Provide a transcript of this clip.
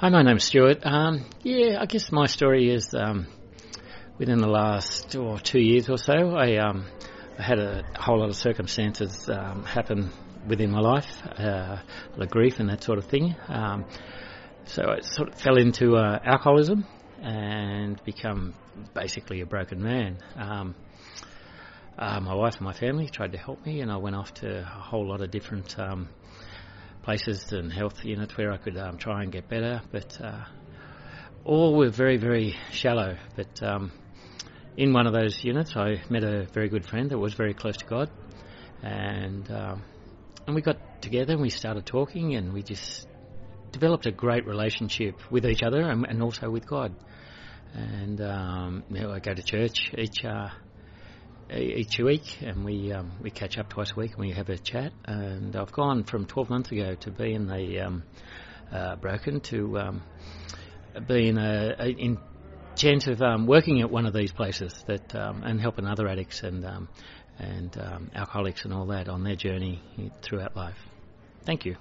Hi, my name's Stuart. Um, yeah, I guess my story is um, within the last oh, two years or so, I, um, I had a whole lot of circumstances um, happen within my life, uh, a lot of grief and that sort of thing. Um, so I sort of fell into uh, alcoholism and become basically a broken man. Um, uh, my wife and my family tried to help me, and I went off to a whole lot of different um, places and health units where I could um, try and get better, but uh, all were very, very shallow. But um, in one of those units, I met a very good friend that was very close to God, and um, and we got together and we started talking, and we just developed a great relationship with each other and, and also with God. And um, you know, I go to church each uh, each week, and we um, we catch up twice a week, and we have a chat. And I've gone from 12 months ago to being the um, uh, broken to um, being a, a, in chance of um, working at one of these places that um, and helping other addicts and um, and alcoholics and all that on their journey throughout life. Thank you.